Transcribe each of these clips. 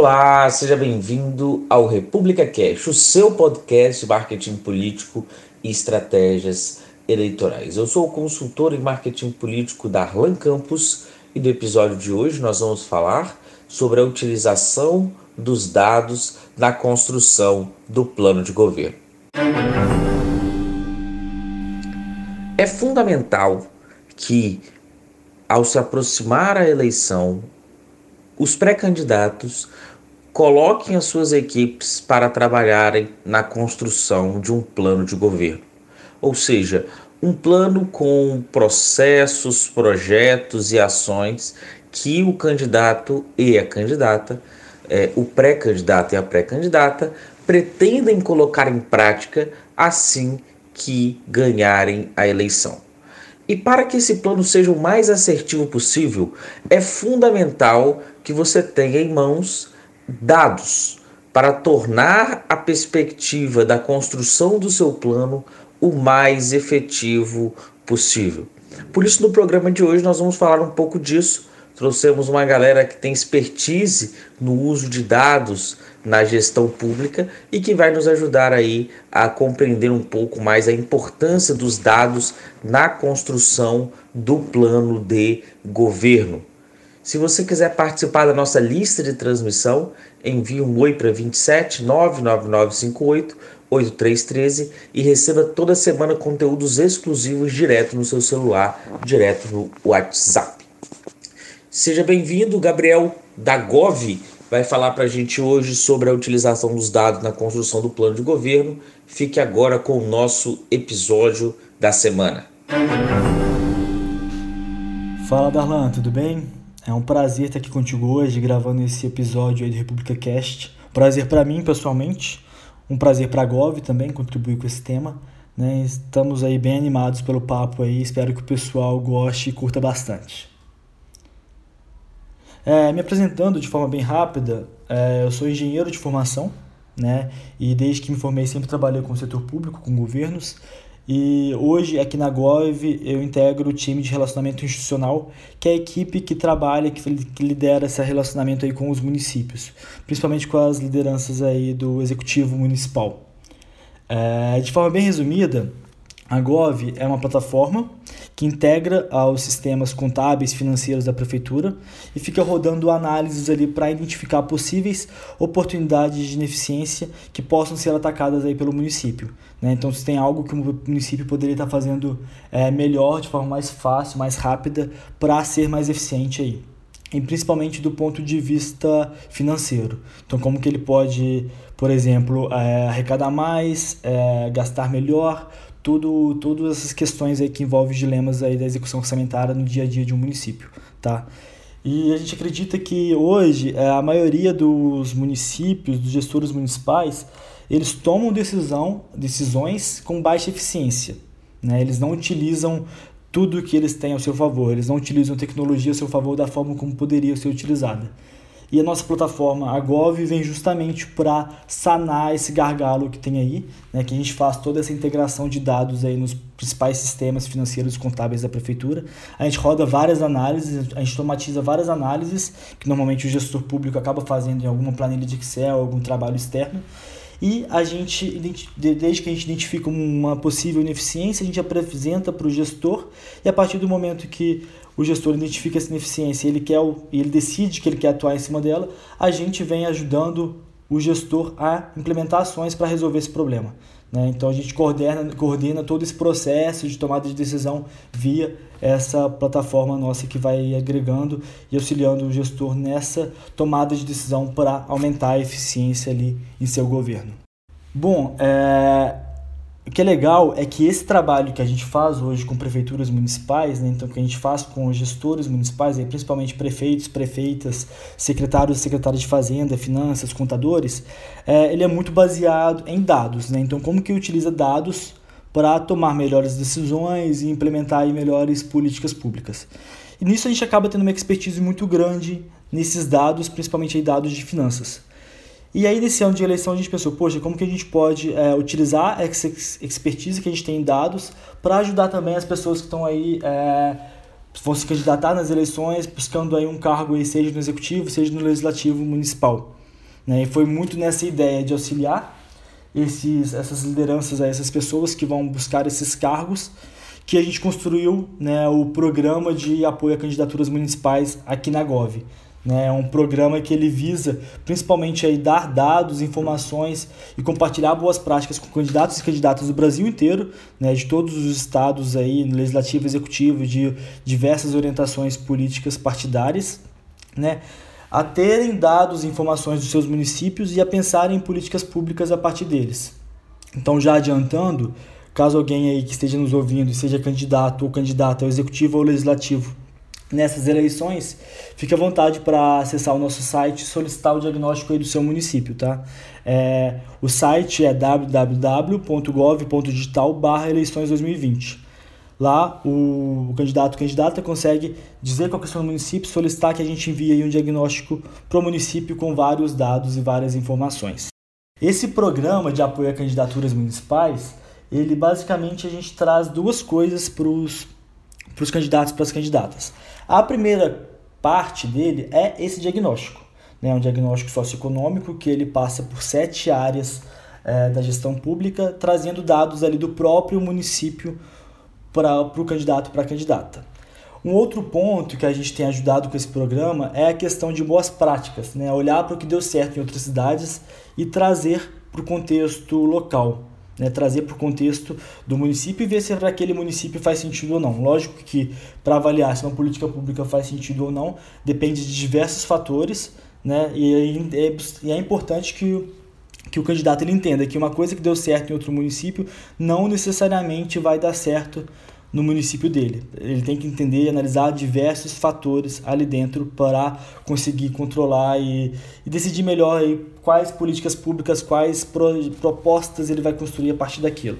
Olá, seja bem-vindo ao República Cash, o seu podcast de marketing político e estratégias eleitorais. Eu sou o consultor em marketing político da Arlan Campus e no episódio de hoje nós vamos falar sobre a utilização dos dados na construção do plano de governo. É fundamental que, ao se aproximar a eleição, os pré-candidatos coloquem as suas equipes para trabalharem na construção de um plano de governo. Ou seja, um plano com processos, projetos e ações que o candidato e a candidata, é, o pré-candidato e a pré-candidata, pretendem colocar em prática assim que ganharem a eleição. E para que esse plano seja o mais assertivo possível, é fundamental que você tenha em mãos dados para tornar a perspectiva da construção do seu plano o mais efetivo possível. Por isso, no programa de hoje, nós vamos falar um pouco disso. Trouxemos uma galera que tem expertise no uso de dados na gestão pública e que vai nos ajudar aí a compreender um pouco mais a importância dos dados na construção do plano de governo. Se você quiser participar da nossa lista de transmissão, envie um oi para 27 99958 8313 e receba toda semana conteúdos exclusivos direto no seu celular, direto no WhatsApp. Seja bem-vindo, Gabriel da Gov vai falar para a gente hoje sobre a utilização dos dados na construção do plano de governo. Fique agora com o nosso episódio da semana. Fala Darlan, tudo bem? É um prazer estar aqui contigo hoje gravando esse episódio aí do República Cast. Prazer para mim pessoalmente, um prazer para a Gov também contribuir com esse tema. Né? Estamos aí bem animados pelo papo aí, espero que o pessoal goste e curta bastante. É, me apresentando de forma bem rápida, é, eu sou engenheiro de formação, né? E desde que me formei sempre trabalhei com o setor público, com governos. E hoje aqui na Gov eu integro o time de relacionamento institucional, que é a equipe que trabalha, que, lidera esse relacionamento aí com os municípios, principalmente com as lideranças aí do executivo municipal. É, de forma bem resumida, a Gov é uma plataforma que integra aos sistemas contábeis financeiros da prefeitura e fica rodando análises ali para identificar possíveis oportunidades de ineficiência que possam ser atacadas aí pelo município. Né? Então, se tem algo que o município poderia estar fazendo é, melhor, de forma mais fácil, mais rápida, para ser mais eficiente aí. E principalmente do ponto de vista financeiro. Então, como que ele pode, por exemplo, é, arrecadar mais, é, gastar melhor, tudo, todas essas questões aí que envolvem dilemas aí da execução orçamentária no dia a dia de um município, tá? E a gente acredita que hoje é, a maioria dos municípios, dos gestores municipais, eles tomam decisão, decisões com baixa eficiência. Né? Eles não utilizam tudo que eles têm ao seu favor, eles não utilizam tecnologia ao seu favor da forma como poderia ser utilizada. E a nossa plataforma, a Gov, vem justamente para sanar esse gargalo que tem aí, né, que a gente faz toda essa integração de dados aí nos principais sistemas financeiros e contábeis da prefeitura. A gente roda várias análises, a gente automatiza várias análises, que normalmente o gestor público acaba fazendo em alguma planilha de Excel, algum trabalho externo. E a gente, desde que a gente identifica uma possível ineficiência, a gente apresenta para o gestor e a partir do momento que o gestor identifica essa ineficiência ele, quer, ele decide que ele quer atuar em cima dela, a gente vem ajudando o gestor a implementar ações para resolver esse problema. Né? Então a gente coordena, coordena todo esse processo de tomada de decisão via essa plataforma nossa que vai agregando e auxiliando o gestor nessa tomada de decisão para aumentar a eficiência ali em seu governo. Bom, é, o que é legal é que esse trabalho que a gente faz hoje com prefeituras municipais, né, então que a gente faz com gestores municipais, aí, principalmente prefeitos, prefeitas, secretários secretárias de fazenda, finanças, contadores, é, ele é muito baseado em dados. Né? Então, como que utiliza dados para tomar melhores decisões e implementar aí, melhores políticas públicas. E nisso a gente acaba tendo uma expertise muito grande nesses dados, principalmente aí, dados de finanças. E aí, nesse ano de eleição, a gente pensou, poxa, como que a gente pode é, utilizar essa expertise que a gente tem em dados para ajudar também as pessoas que estão aí, é, se candidatar nas eleições, buscando aí um cargo, aí, seja no executivo, seja no legislativo municipal. Né? E foi muito nessa ideia de auxiliar esses, essas lideranças, essas pessoas que vão buscar esses cargos, que a gente construiu né, o programa de apoio a candidaturas municipais aqui na Gov. Né, é um programa que ele visa principalmente aí dar dados, informações e compartilhar boas práticas com candidatos e candidatas do Brasil inteiro, né, de todos os estados aí, legislativo, executivo, de diversas orientações políticas partidárias, né, a terem dados e informações dos seus municípios e a pensarem em políticas públicas a partir deles. Então, já adiantando, caso alguém aí que esteja nos ouvindo e seja candidato ou candidata ao executivo ou legislativo nessas eleições, fique à vontade para acessar o nosso site e solicitar o diagnóstico aí do seu município, tá? É, o site é www.gov.digital eleições 2020. Lá, o, candidato candidata consegue dizer qual é o seu município, solicitar que a gente envie um diagnóstico para o município com vários dados e várias informações. Esse programa de apoio a candidaturas municipais, ele basicamente a gente traz duas coisas para os candidatos e para as candidatas. A primeira parte dele é esse diagnóstico, né? um diagnóstico socioeconômico que ele passa por sete áreas é, da gestão pública, trazendo dados ali do próprio município para o candidato para a candidata. Um outro ponto que a gente tem ajudado com esse programa é a questão de boas práticas, né? olhar para o que deu certo em outras cidades e trazer para o contexto local né, trazer para o contexto do município e ver se para aquele município faz sentido ou não. Lógico que para avaliar se uma política pública faz sentido ou não depende de diversos fatores, né, e é, é, é importante que que o candidato ele entenda que uma coisa que deu certo em outro município não necessariamente vai dar certo no município dele. Ele tem que entender e analisar diversos fatores ali dentro para conseguir controlar e, e decidir melhor quais políticas públicas, quais pro, propostas ele vai construir a partir daquilo.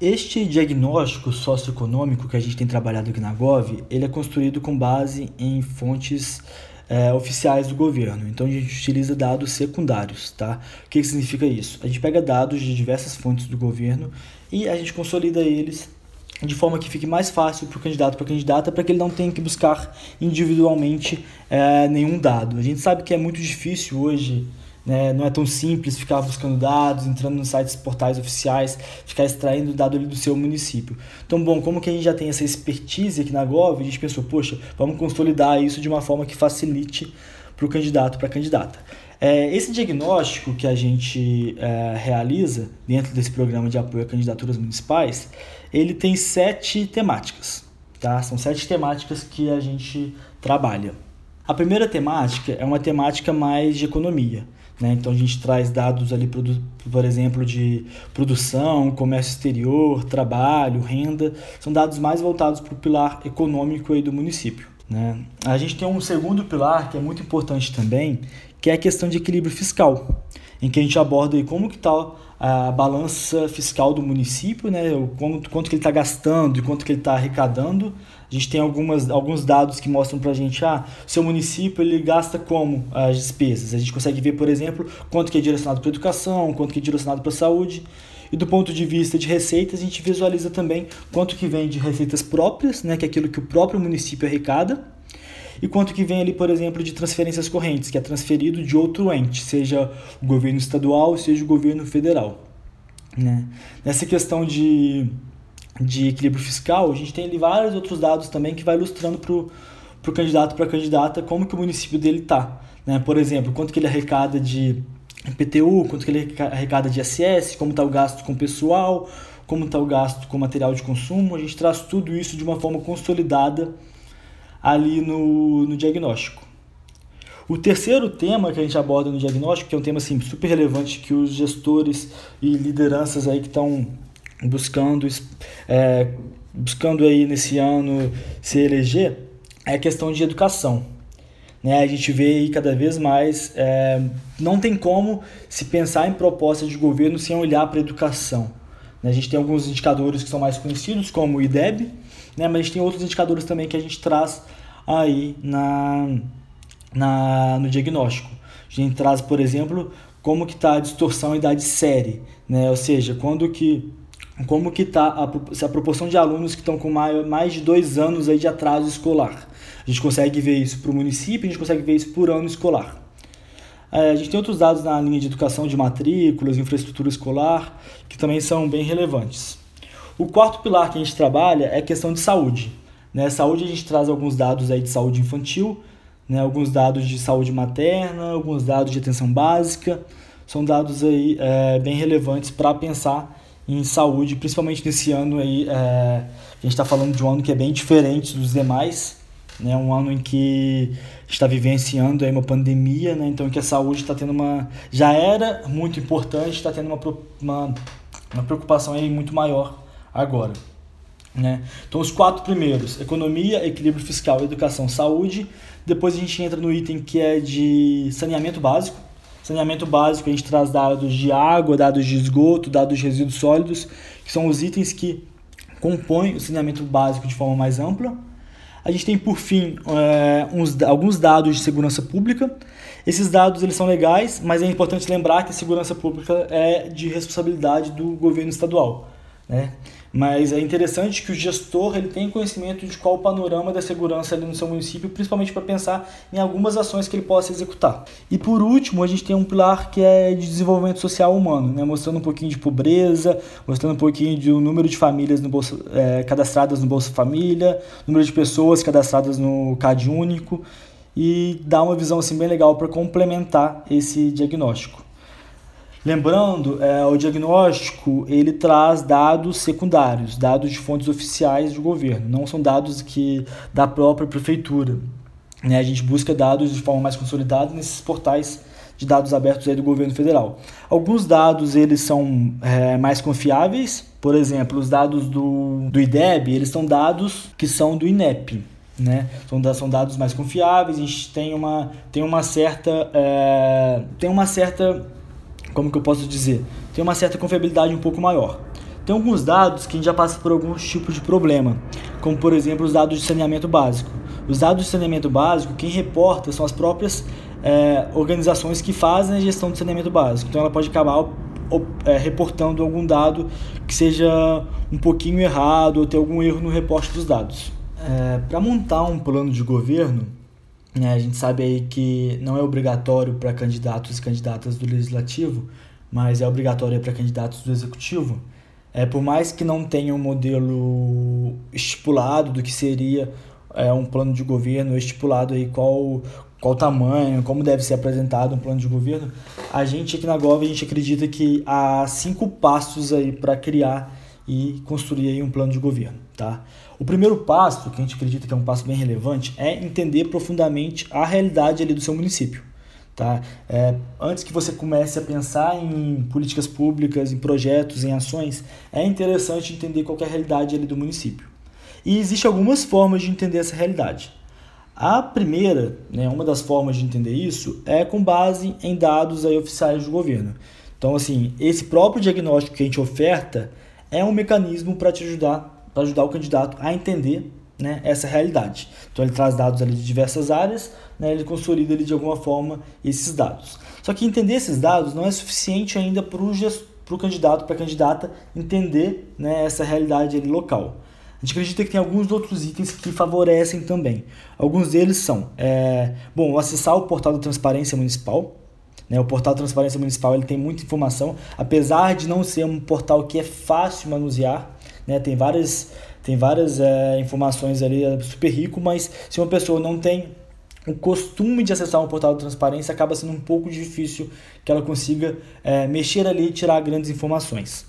Este diagnóstico socioeconômico que a gente tem trabalhado aqui na Gov, ele é construído com base em fontes é, oficiais do governo. Então a gente utiliza dados secundários, tá? O que, que significa isso? A gente pega dados de diversas fontes do governo e a gente consolida eles de forma que fique mais fácil para o candidato para a candidata, para que ele não tenha que buscar individualmente é, nenhum dado. A gente sabe que é muito difícil hoje, né, não é tão simples ficar buscando dados, entrando nos sites portais oficiais, ficar extraindo dado ali do seu município. Então, bom, como que a gente já tem essa expertise aqui na Gov, a gente pensou, poxa, vamos consolidar isso de uma forma que facilite para o candidato para a candidata. É, esse diagnóstico que a gente é, realiza dentro desse programa de apoio a candidaturas municipais, ele tem sete temáticas, tá? São sete temáticas que a gente trabalha. A primeira temática é uma temática mais de economia, né? Então a gente traz dados ali, por exemplo, de produção, comércio exterior, trabalho, renda, são dados mais voltados para o pilar econômico aí do município. Né? A gente tem um segundo pilar que é muito importante também, que é a questão de equilíbrio fiscal, em que a gente aborda aí como que está a balança fiscal do município, né? o quanto, quanto que ele está gastando e quanto que ele está arrecadando. A gente tem algumas, alguns dados que mostram para a gente, ah, seu município ele gasta como as despesas. A gente consegue ver, por exemplo, quanto que é direcionado para educação, quanto que é direcionado para saúde. E do ponto de vista de receitas, a gente visualiza também quanto que vem de receitas próprias, né, que é aquilo que o próprio município arrecada, e quanto que vem ali, por exemplo, de transferências correntes, que é transferido de outro ente, seja o governo estadual, seja o governo federal. Né? Nessa questão de, de equilíbrio fiscal, a gente tem ali vários outros dados também que vai ilustrando para o candidato para a candidata como que o município dele está. Né? Por exemplo, quanto que ele arrecada de IPTU, quanto que ele arrecada de ISS, como está o gasto com pessoal, como está o gasto com material de consumo. A gente traz tudo isso de uma forma consolidada ali no, no diagnóstico. O terceiro tema que a gente aborda no diagnóstico, que é um tema assim, super relevante que os gestores e lideranças aí que estão buscando, é, buscando aí nesse ano se eleger, é a questão de educação. Né? A gente vê aí cada vez mais, é, não tem como se pensar em proposta de governo sem olhar para a educação. Né? A gente tem alguns indicadores que são mais conhecidos, como o IDEB, né? mas a gente tem outros indicadores também que a gente traz aí na, na, no diagnóstico. A gente traz, por exemplo, como que está a distorção em idade série, né? ou seja, quando que, como que está a, a proporção de alunos que estão com mais, mais de dois anos aí de atraso escolar. A gente consegue ver isso para o município, a gente consegue ver isso por ano escolar. É, a gente tem outros dados na linha de educação de matrículas, infraestrutura escolar, que também são bem relevantes. O quarto pilar que a gente trabalha é a questão de saúde. Né? Saúde a gente traz alguns dados aí de saúde infantil, né? alguns dados de saúde materna, alguns dados de atenção básica. São dados aí é, bem relevantes para pensar em saúde, principalmente nesse ano aí. É, a gente está falando de um ano que é bem diferente dos demais, né? Um ano em que está vivenciando aí uma pandemia, né? Então que a saúde está tendo uma já era muito importante, está tendo uma, uma, uma preocupação aí muito maior agora. Né? Então, os quatro primeiros: economia, equilíbrio fiscal, educação, saúde. Depois a gente entra no item que é de saneamento básico. Saneamento básico, a gente traz dados de água, dados de esgoto, dados de resíduos sólidos, que são os itens que compõem o saneamento básico de forma mais ampla. A gente tem, por fim, é, uns, alguns dados de segurança pública. Esses dados eles são legais, mas é importante lembrar que a segurança pública é de responsabilidade do governo estadual. Né? Mas é interessante que o gestor ele tenha conhecimento de qual o panorama da segurança ali no seu município, principalmente para pensar em algumas ações que ele possa executar. E por último, a gente tem um pilar que é de desenvolvimento social humano, né? mostrando um pouquinho de pobreza, mostrando um pouquinho do número de famílias no é, cadastradas no Bolsa Família, número de pessoas cadastradas no CAD Único, e dá uma visão assim, bem legal para complementar esse diagnóstico. Lembrando, é, o diagnóstico ele traz dados secundários, dados de fontes oficiais do governo, não são dados que da própria prefeitura. Né? A gente busca dados de forma mais consolidada nesses portais de dados abertos do governo federal. Alguns dados eles são é, mais confiáveis, por exemplo, os dados do, do IDEB, eles são dados que são do INEP, né? São, são dados mais confiáveis, a gente tem uma, tem uma certa é, tem uma certa como que eu posso dizer, tem uma certa confiabilidade um pouco maior. Tem alguns dados que a gente já passa por alguns tipos de problema, como por exemplo os dados de saneamento básico. Os dados de saneamento básico, quem reporta são as próprias é, organizações que fazem a gestão do saneamento básico. Então ela pode acabar é, reportando algum dado que seja um pouquinho errado ou ter algum erro no reporte dos dados. É, Para montar um plano de governo, né? A gente sabe aí que não é obrigatório para candidatos e candidatas do legislativo, mas é obrigatório para candidatos do executivo. É, por mais que não tenha um modelo estipulado do que seria é, um plano de governo, estipulado aí qual, qual tamanho, como deve ser apresentado um plano de governo, a gente aqui na Gov a gente acredita que há cinco passos aí para criar e construir aí um plano de governo, tá? O primeiro passo, que a gente acredita que é um passo bem relevante, é entender profundamente a realidade ali do seu município. Tá? É, antes que você comece a pensar em políticas públicas, em projetos, em ações, é interessante entender qual é a realidade ali do município. E existem algumas formas de entender essa realidade. A primeira, né, uma das formas de entender isso, é com base em dados aí oficiais do governo. Então, assim, esse próprio diagnóstico que a gente oferta é um mecanismo para te ajudar para ajudar o candidato a entender né, essa realidade. Então ele traz dados ali de diversas áreas, né, ele consolida ali de alguma forma esses dados. Só que entender esses dados não é suficiente ainda para o candidato, para a candidata entender né, essa realidade ali local. A gente acredita que tem alguns outros itens que favorecem também. Alguns deles são, é, bom, acessar o portal da Transparência Municipal. Né, o portal da Transparência Municipal ele tem muita informação, apesar de não ser um portal que é fácil manusear, né? Tem várias, tem várias é, informações ali, é super rico, mas se uma pessoa não tem o costume de acessar um portal de transparência, acaba sendo um pouco difícil que ela consiga é, mexer ali e tirar grandes informações.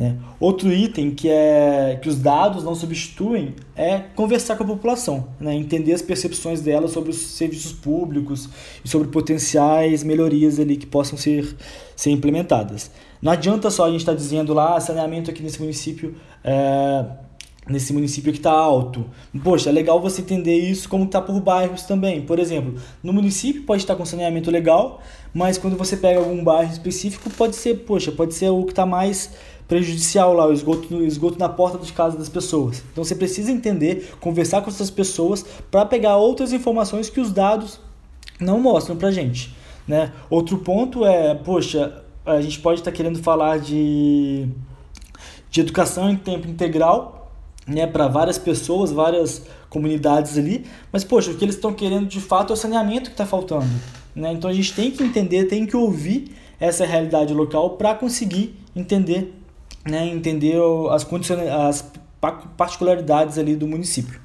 Né? Outro item que, é, que os dados não substituem é conversar com a população, né? entender as percepções dela sobre os serviços públicos e sobre potenciais melhorias ali que possam ser, ser implementadas. Não adianta só a gente estar tá dizendo lá, ah, saneamento aqui nesse município é, nesse município que está alto. Poxa, é legal você entender isso como está por bairros também. Por exemplo, no município pode estar com saneamento legal, mas quando você pega algum bairro específico, pode ser, poxa, pode ser o que está mais prejudicial lá, o esgoto, o esgoto na porta de casa das pessoas. Então você precisa entender, conversar com essas pessoas para pegar outras informações que os dados não mostram para gente. Né? Outro ponto é, poxa, a gente pode estar tá querendo falar de, de educação em tempo integral né, para várias pessoas, várias comunidades ali, mas poxa, o que eles estão querendo de fato é o saneamento que está faltando. Né? Então a gente tem que entender, tem que ouvir essa realidade local para conseguir entender, né? entender as, as particularidades ali do município.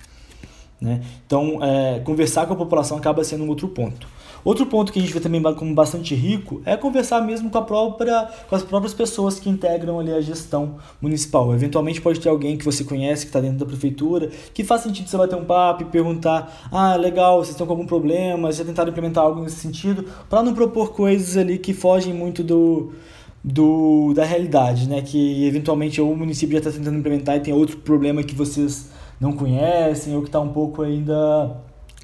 Né? Então, é, conversar com a população acaba sendo um outro ponto. Outro ponto que a gente vê também como bastante rico é conversar mesmo com, a própria, com as próprias pessoas que integram ali a gestão municipal. Eventualmente pode ter alguém que você conhece, que está dentro da prefeitura, que faz sentido você bater um papo e perguntar: ah, legal, vocês estão com algum problema, já tentaram implementar algo nesse sentido, para não propor coisas ali que fogem muito do, do, da realidade, né? Que eventualmente o município já está tentando implementar e tem outro problema que vocês não conhecem ou que está um pouco ainda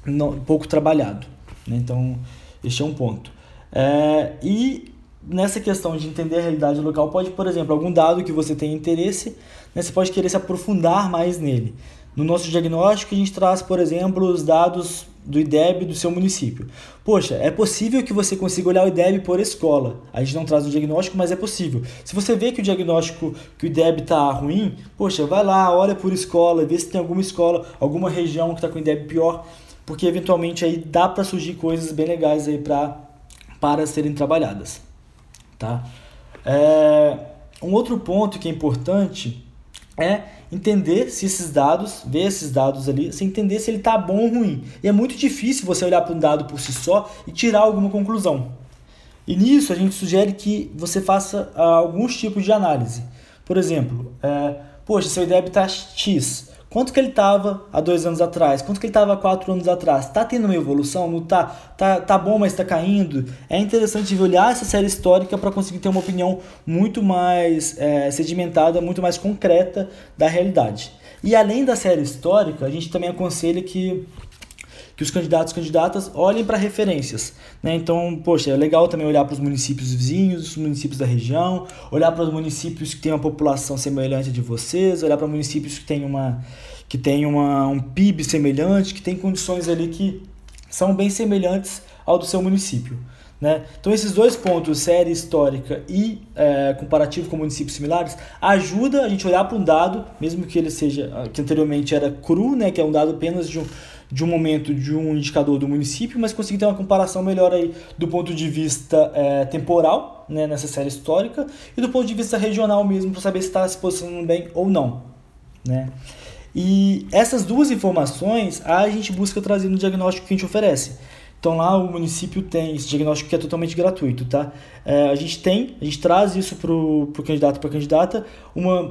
não, pouco trabalhado. Né? Então, este é um ponto. É, e nessa questão de entender a realidade local, pode, por exemplo, algum dado que você tenha interesse, né, você pode querer se aprofundar mais nele. No nosso diagnóstico, a gente traz, por exemplo, os dados do IDEB do seu município. Poxa, é possível que você consiga olhar o IDEB por escola. A gente não traz o diagnóstico, mas é possível. Se você vê que o diagnóstico que o IDEB está ruim, poxa, vai lá, olha por escola, vê se tem alguma escola, alguma região que está com o IDEB pior, porque eventualmente aí dá para surgir coisas bem legais aí pra, para serem trabalhadas. Tá? É, um outro ponto que é importante é entender se esses dados, ver esses dados ali, se entender se ele está bom ou ruim. E é muito difícil você olhar para um dado por si só e tirar alguma conclusão. E nisso a gente sugere que você faça uh, alguns tipos de análise. Por exemplo, é, poxa, seu IDEB está X. Quanto que ele estava há dois anos atrás? Quanto que ele estava há quatro anos atrás? Está tendo uma evolução? Não tá? Tá, tá bom, mas está caindo? É interessante olhar essa série histórica para conseguir ter uma opinião muito mais é, sedimentada, muito mais concreta da realidade. E além da série histórica, a gente também aconselha que que os candidatos e candidatas olhem para referências. Né? Então, poxa, é legal também olhar para os municípios vizinhos, os municípios da região, olhar para os municípios que têm uma população semelhante de vocês, olhar para municípios que têm, uma, que têm uma, um PIB semelhante, que têm condições ali que são bem semelhantes ao do seu município. Né? Então esses dois pontos, série histórica e é, comparativo com municípios similares, ajuda a gente a olhar para um dado, mesmo que ele seja, que anteriormente era cru, né, que é um dado apenas de um, de um momento de um indicador do município, mas conseguir ter uma comparação melhor aí do ponto de vista é, temporal, né, nessa série histórica, e do ponto de vista regional mesmo, para saber se está se posicionando bem ou não. Né? E essas duas informações a gente busca trazer no diagnóstico que a gente oferece. Então lá o município tem esse diagnóstico que é totalmente gratuito, tá? É, a gente tem, a gente traz isso para o candidato para candidata,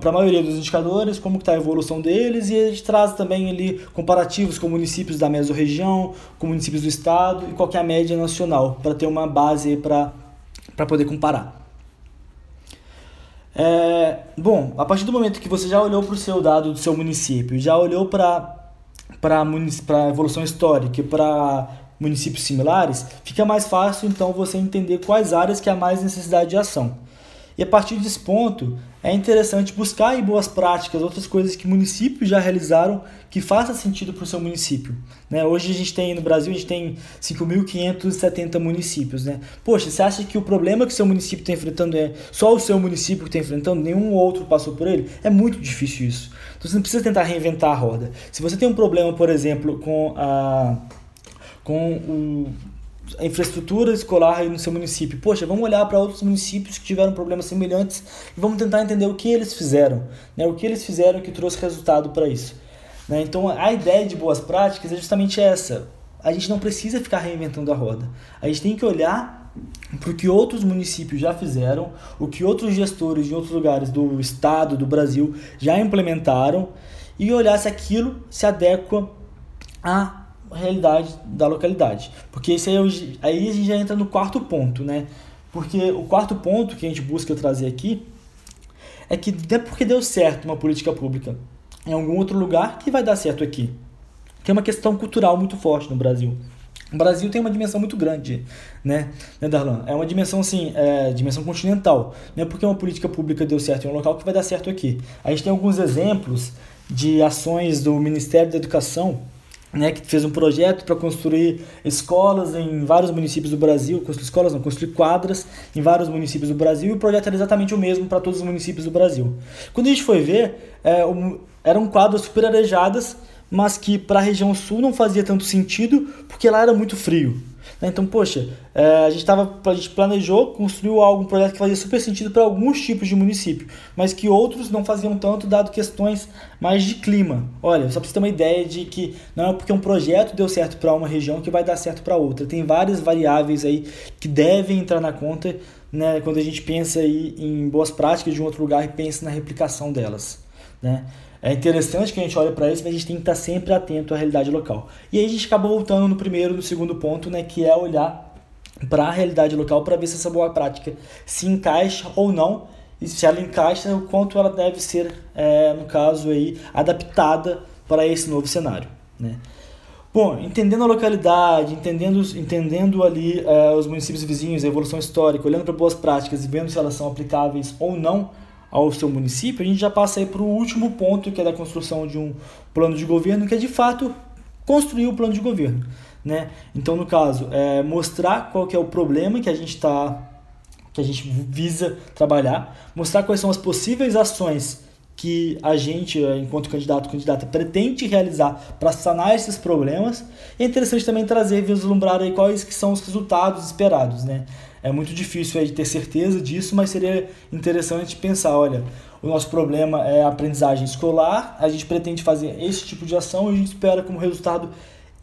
para a maioria dos indicadores, como está a evolução deles, e a gente traz também ali comparativos com municípios da mesorregião, com municípios do estado e qual é a média nacional, para ter uma base para poder comparar. É, bom, a partir do momento que você já olhou para o seu dado do seu município, já olhou para a evolução histórica, para municípios similares, fica mais fácil então você entender quais áreas que há mais necessidade de ação. E a partir desse ponto, é interessante buscar em boas práticas outras coisas que municípios já realizaram que faça sentido para o seu município. Né? Hoje a gente tem no Brasil, a gente tem 5.570 municípios. Né? Poxa, você acha que o problema que o seu município está enfrentando é só o seu município que está enfrentando, nenhum outro passou por ele? É muito difícil isso. Então você não precisa tentar reinventar a roda. Se você tem um problema, por exemplo, com a com o, a infraestrutura escolar aí no seu município. Poxa, vamos olhar para outros municípios que tiveram problemas semelhantes e vamos tentar entender o que eles fizeram, né? o que eles fizeram que trouxe resultado para isso. Né? Então, a ideia de boas práticas é justamente essa. A gente não precisa ficar reinventando a roda. A gente tem que olhar para o que outros municípios já fizeram, o que outros gestores de outros lugares do estado, do Brasil já implementaram e olhar se aquilo se adequa a realidade da localidade. Porque isso aí, aí a gente já entra no quarto ponto, né? Porque o quarto ponto que a gente busca trazer aqui é que não é porque deu certo uma política pública em algum outro lugar que vai dar certo aqui. Tem uma questão cultural muito forte no Brasil. O Brasil tem uma dimensão muito grande, né, né Darlan? É uma dimensão, assim, é, dimensão continental. Não é porque uma política pública deu certo em um local que vai dar certo aqui. A gente tem alguns exemplos de ações do Ministério da Educação né, que fez um projeto para construir escolas em vários municípios do Brasil, construir escolas não, construir quadras em vários municípios do Brasil, e o projeto era exatamente o mesmo para todos os municípios do Brasil. Quando a gente foi ver, é, um, eram quadras super arejadas, mas que para a região sul não fazia tanto sentido, porque lá era muito frio. Né? Então, poxa, é, a, gente tava, a gente planejou, construiu algo, um projeto que fazia super sentido para alguns tipos de município, mas que outros não faziam tanto, dado questões mais de clima. Olha, só para você ter uma ideia de que não é porque um projeto deu certo para uma região que vai dar certo para outra. Tem várias variáveis aí que devem entrar na conta né, quando a gente pensa aí em boas práticas de um outro lugar e pensa na replicação delas. Né? É interessante que a gente olhe para isso, mas a gente tem que estar sempre atento à realidade local. E aí a gente acaba voltando no primeiro, no segundo ponto, né, que é olhar para a realidade local para ver se essa boa prática se encaixa ou não e se ela encaixa, o quanto ela deve ser, é, no caso aí, adaptada para esse novo cenário, né? Bom, entendendo a localidade, entendendo, entendendo ali é, os municípios vizinhos, a evolução histórica, olhando para boas práticas e vendo se elas são aplicáveis ou não ao seu município, a gente já passa aí para o último ponto, que é da construção de um plano de governo, que é de fato construir o plano de governo. Né? Então, no caso, é mostrar qual que é o problema que a gente está que a gente visa trabalhar, mostrar quais são as possíveis ações que a gente, enquanto candidato candidata, pretende realizar para sanar esses problemas. E é interessante também trazer, vislumbrar aí quais que são os resultados esperados, né? É muito difícil aí ter certeza disso, mas seria interessante pensar, olha, o nosso problema é a aprendizagem escolar, a gente pretende fazer esse tipo de ação e a gente espera como resultado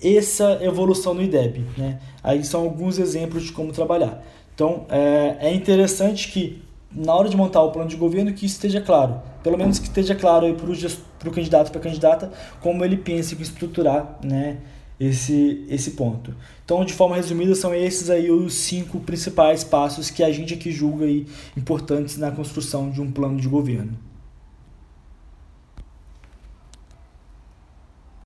essa evolução no IDEB. Né? Aí são alguns exemplos de como trabalhar. Então é, é interessante que na hora de montar o plano de governo que isso esteja claro, pelo menos que esteja claro para o candidato para a candidata como ele pensa em estruturar né, esse, esse ponto. Então, de forma resumida, são esses aí os cinco principais passos que a gente aqui julga aí importantes na construção de um plano de governo.